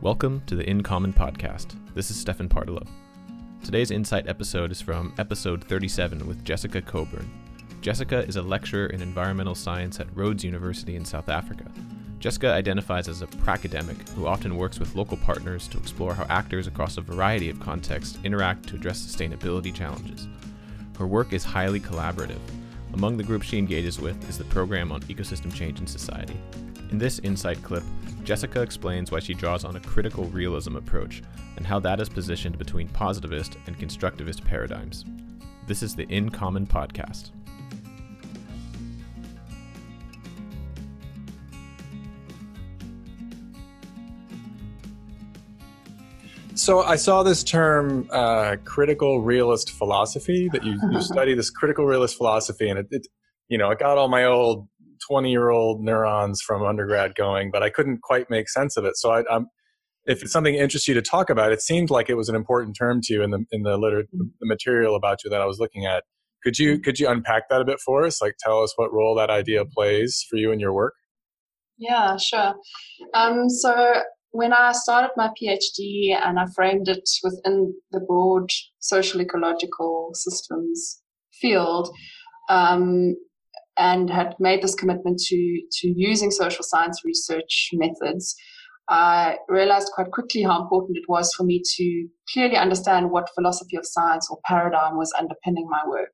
Welcome to the In Common podcast. This is Stefan Partelow. Today's Insight episode is from episode 37 with Jessica Cockburn. Jessica is a lecturer in environmental science at Rhodes University in South Africa. Jessica identifies as a pracademic who often works with local partners to explore how actors across a variety of contexts interact to address sustainability challenges. Her work is highly collaborative. Among the groups she engages with is the Program on Ecosystem Change in Society. In this insight clip, Jessica explains why she draws on a critical realism approach and how that is positioned between positivist and constructivist paradigms. This is the In Common podcast. So I saw this term, uh, critical realist philosophy. That you, you study this critical realist philosophy, and it, it, you know, it got all my old 20 year old neurons from undergrad going, but I couldn't quite make sense of it. So I, am if it's something that interests you to talk about, it seemed like it was an important term to you in the in the, liter- the material about you that I was looking at. Could you could you unpack that a bit for us? Like tell us what role that idea plays for you in your work? Yeah, sure. Um, so when I started my PhD and I framed it within the broad social ecological systems field, um, and had made this commitment to to using social science research methods, I realized quite quickly how important it was for me to clearly understand what philosophy of science or paradigm was underpinning my work.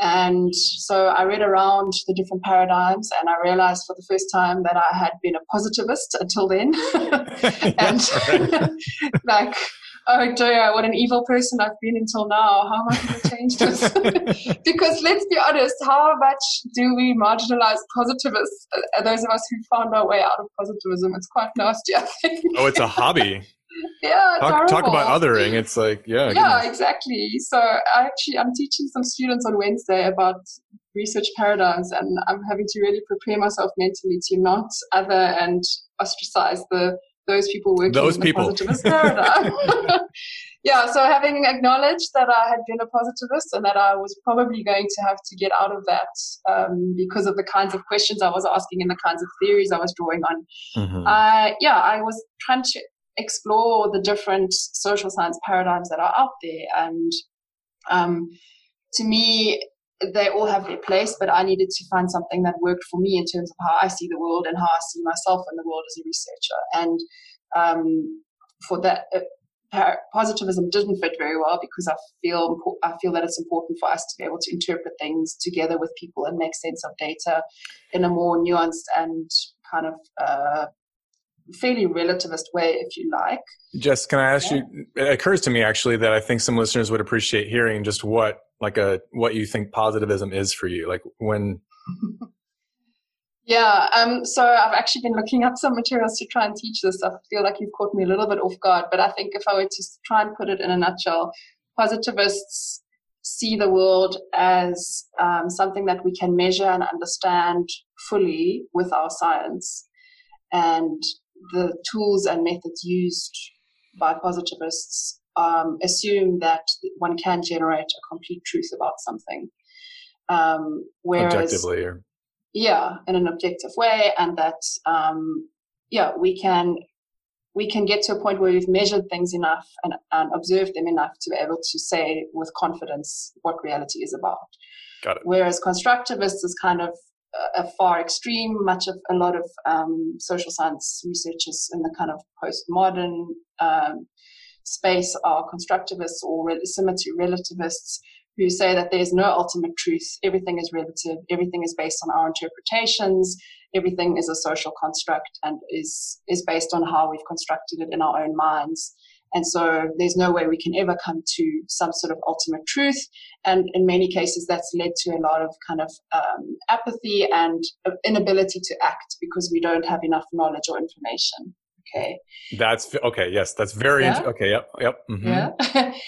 And so I read around the different paradigms and I realized for the first time that I had been a positivist until then. and like oh dear, what an evil person I've been until now. How am I going to change this? because let's be honest, how much do we marginalize positivists? Uh, those of us who found our way out of positivism, it's quite nasty, I think. Oh, it's a hobby. yeah, talk, talk, about othering. It's like, yeah. Yeah, goodness. exactly. So I actually, I'm teaching some students on Wednesday about research paradigms and I'm having to really prepare myself mentally to not other and ostracize the those people working those in people. the positivist paradigm. yeah, so having acknowledged that I had been a positivist and that I was probably going to have to get out of that um, because of the kinds of questions I was asking and the kinds of theories I was drawing on, mm-hmm. uh, yeah, I was trying to explore the different social science paradigms that are out there. And um, to me, they all have their place, but I needed to find something that worked for me in terms of how I see the world and how I see myself in the world as a researcher. And um, for that, uh, positivism didn't fit very well because I feel I feel that it's important for us to be able to interpret things together with people and make sense of data in a more nuanced and kind of uh, fairly relativist way, if you like. Jess, can I ask yeah. you? It occurs to me actually that I think some listeners would appreciate hearing just what like a what you think positivism is for you, like when. yeah, um, so I've actually been looking up some materials to try and teach this. I feel like you've caught me a little bit off guard, but I think if I were to try and put it in a nutshell, positivists see the world as um, something that we can measure and understand fully with our science. And the tools and methods used by positivists um, assume that one can generate a complete truth about something. Um, whereas, Objectively, or... yeah, in an objective way, and that um, yeah, we can we can get to a point where we've measured things enough and, and observed them enough to be able to say with confidence what reality is about. Got it. Whereas constructivists is kind of a far extreme. Much of a lot of um, social science researchers in the kind of postmodern um, space are constructivists or similar relativists who say that there's no ultimate truth. Everything is relative. Everything is based on our interpretations. Everything is a social construct and is is based on how we've constructed it in our own minds. And so there's no way we can ever come to some sort of ultimate truth. And in many cases, that's led to a lot of kind of um, apathy and inability to act because we don't have enough knowledge or information. Okay. That's okay. Yes, that's very yeah? okay. Yep. Yep. Mm-hmm. Yeah.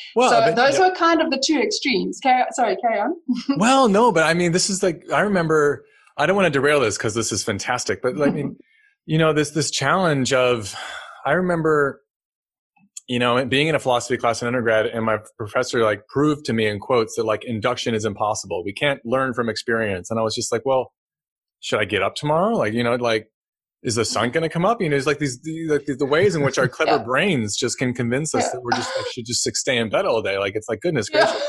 well, so but, those yeah. were kind of the two extremes. Carry, sorry, carry on. well, no, but I mean, this is like I remember. I don't want to derail this because this is fantastic, but I mean, you know, this this challenge of I remember you know, being in a philosophy class in undergrad and my professor like proved to me in quotes that like induction is impossible. We can't learn from experience. And I was just like, well, should I get up tomorrow? Like, you know, like is the sun going to come up? You know, it's like these the, like the ways in which our clever Yeah. brains just can convince us Yeah. that we're just like, should just stay in bed all day. Like it's like goodness gracious.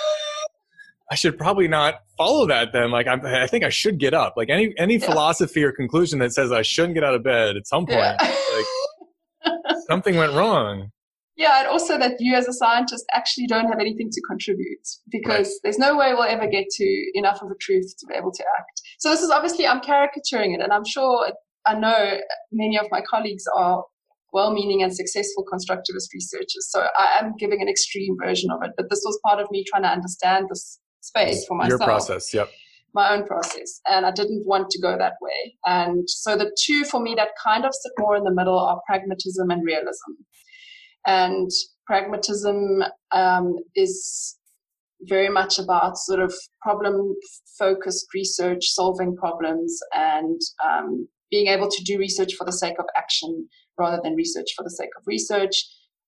I should probably not follow that then. Like I'm, I think I should get up. Like any any Yeah. philosophy or conclusion that says I shouldn't get out of bed at some point, Yeah. like something went wrong. Yeah, and also that you as a scientist actually don't have anything to contribute because there's no way we'll ever get to enough of a truth to be able to act. So this is obviously I'm caricaturing it, and I'm sure I know many of my colleagues are well-meaning and successful constructivist researchers. So I am giving an extreme version of it, but this was part of me trying to understand this space for myself Your process, yep. my own process and i didn't want to go that way and so the two for me that kind of sit more in the middle are pragmatism and realism and pragmatism um, is very much about sort of problem focused research solving problems and um, being able to do research for the sake of action rather than research for the sake of research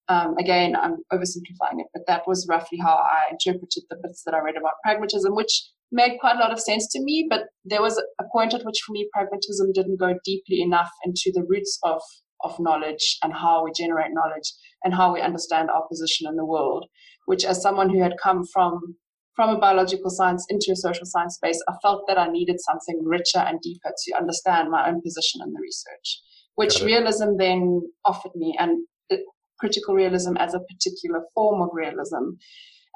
um, again, I'm oversimplifying it, but that was roughly how I interpreted the bits that I read about pragmatism, which made quite a lot of sense to me. But there was a point at which, for me, pragmatism didn't go deeply enough into the roots of of knowledge and how we generate knowledge and how we understand our position in the world. Which, as someone who had come from from a biological science into a social science space, I felt that I needed something richer and deeper to understand my own position in the research, which realism then offered me. And uh, critical realism as a particular form of realism.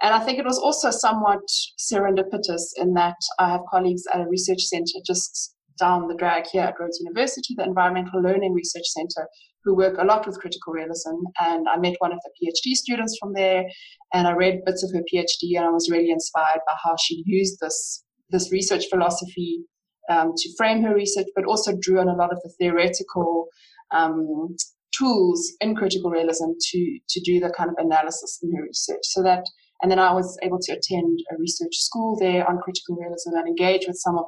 And I think it was also somewhat serendipitous in that I have colleagues at a research center just down the drag here at Rhodes University, the Environmental Learning Research Center, who work a lot with critical realism. And I met one of the PhD students from there, and I read bits of her PhD, and I was really inspired by how she used this this research philosophy um, to frame her research, but also drew on a lot of the theoretical um, tools in critical realism to to do the kind of analysis in her research. So that, and then I was able to attend a research school there on critical realism and engage with some of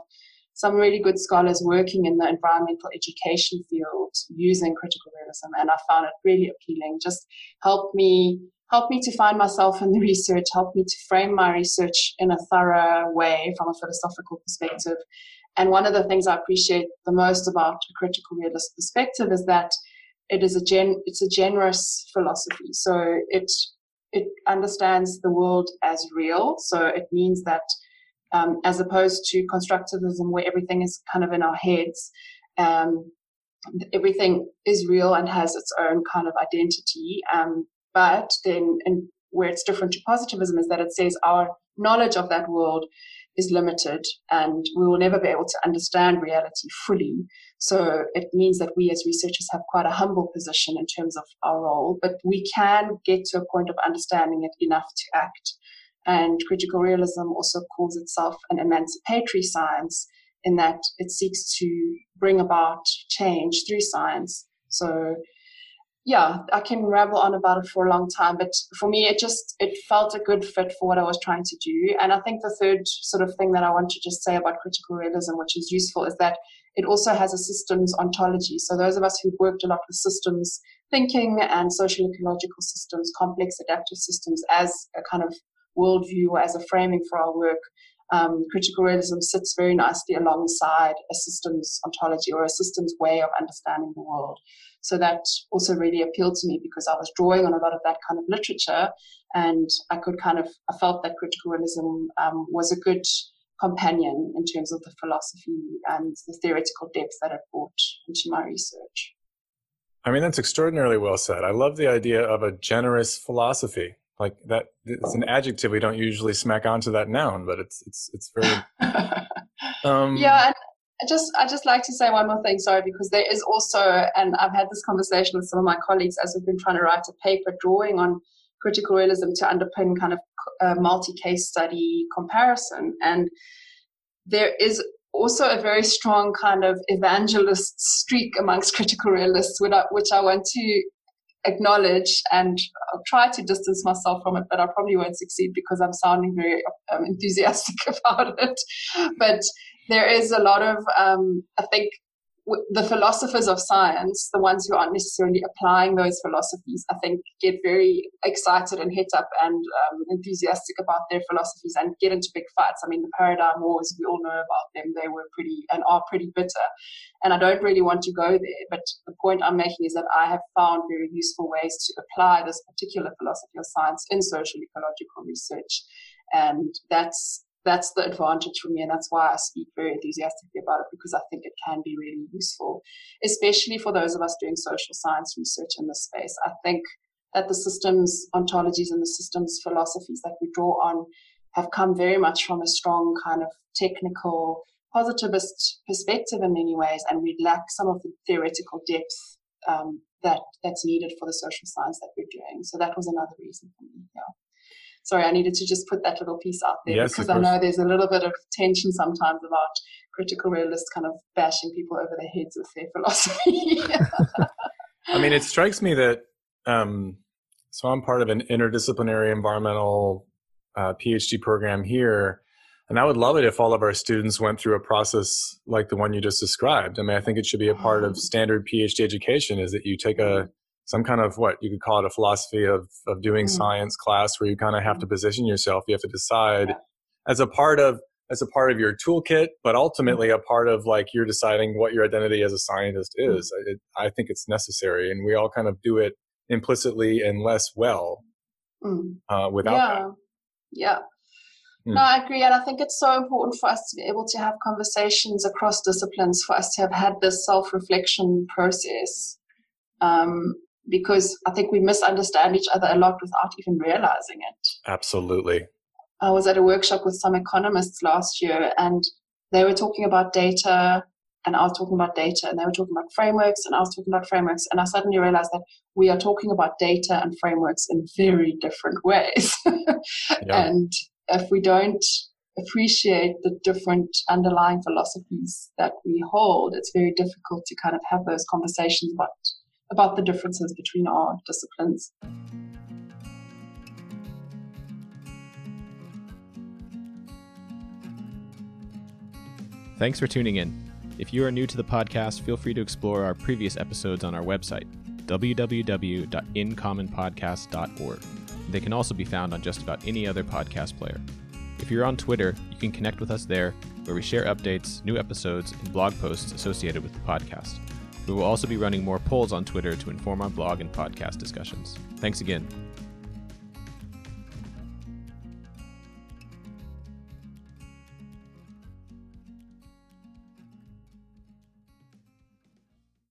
some really good scholars working in the environmental education field using critical realism, and I found it really appealing. Just helped me helped me to find myself in the research, helped me to frame my research in a thorough way from a philosophical perspective. And one of the things I appreciate the most about a critical realist perspective is that it is a gen it's a generous philosophy. So it it understands the world as real. So it means that um, as opposed to constructivism where everything is kind of in our heads, um, everything is real and has its own kind of identity. Um, but then, and where it's different to positivism is that it says our knowledge of that world is limited and we will never be able to understand reality fully. So it means that we as researchers have quite a humble position in terms of our role, but we can get to a point of understanding it enough to act. And critical realism also calls itself an emancipatory science in that it seeks to bring about change through science. So yeah, I can ramble on about it for a long time, but for me, it just it felt a good fit for what I was trying to do. And I think the third sort of thing that I want to just say about critical realism, which is useful, is that it also has a systems ontology. So those of us who've worked a lot with systems thinking and social ecological systems, complex adaptive systems, as a kind of worldview as a framing for our work, um, critical realism sits very nicely alongside a systems ontology or a systems way of understanding the world. So that also really appealed to me because I was drawing on a lot of that kind of literature, and I could kind of I felt that critical realism um, was a good companion in terms of the philosophy and the theoretical depth that it brought into my research. I mean, that's extraordinarily well said. I love the idea of a generous philosophy. Like that, it's an adjective we don't usually smack onto that noun, but it's it's it's very. Um, yeah, and I just I just like to say one more thing, sorry, because there is also, and I've had this conversation with some of my colleagues as we've been trying to write a paper drawing on critical realism to underpin kind of a multi-case study comparison, and there is also a very strong kind of evangelist streak amongst critical realists, which I, which I want to acknowledge and I'll try to distance myself from it, but I probably won't succeed because I'm sounding very um, enthusiastic about it. But there is a lot of, um, I think, the philosophers of science, the ones who aren't necessarily applying those philosophies, I think get very excited and hit up and um, enthusiastic about their philosophies and get into big fights. I mean, the paradigm wars, we all know about them. They were pretty and are pretty bitter. And I don't really want to go there. But the point I'm making is that I have found very useful ways to apply this particular philosophy of science in social ecological research. And that's that's the advantage for me and that's why i speak very enthusiastically about it because i think it can be really useful especially for those of us doing social science research in this space. I think that the systems ontologies and the systems philosophies that we draw on have come very much from a strong kind of technical positivist perspective in many ways and we lack some of the theoretical depth um, that that's needed for the social science that we're doing. So that was another reason for me yeah sorry, I needed to just put that little piece out there yes, because I know there's a little bit of tension sometimes about critical realists kind of bashing people over the heads with their philosophy. I mean, it strikes me that um, so I'm part of an interdisciplinary environmental uh, PhD program here. And I would love it if all of our students went through a process like the one you just described. I mean, I think it should be a part of mm. standard PhD education is that you take a some kind of what you could call it a philosophy of of doing mm-hmm. science class where you kind of have to mm. position yourself you have to decide yeah. as a part of as a part of your toolkit but ultimately a part of like you're deciding what your identity as a scientist mm. is it, i think it's necessary and we all kind of do it implicitly and less well mm. uh, without yeah. that yeah hmm. no, I agree. And I think it's so important for us to be able to have conversations across disciplines, for us to have had this self reflection process. Um, because I think we misunderstand each other a lot without even realizing it. Absolutely. I was at a workshop with some economists last year and they were talking about data and I was talking about data and they were talking about frameworks and I was talking about frameworks and I suddenly realized that we are talking about data and frameworks in very different ways. yeah. And if we don't appreciate the different underlying philosophies that we hold, it's very difficult to kind of have those conversations about about the differences between our disciplines. Thanks for tuning in. If you are new to the podcast, feel free to explore our previous episodes on our website, www.incommonpodcast.org. They can also be found on just about any other podcast player. If you're on Twitter, you can connect with us there, where we share updates, new episodes, and blog posts associated with the podcast. We will also be running more polls on Twitter to inform our blog and podcast discussions. Thanks again.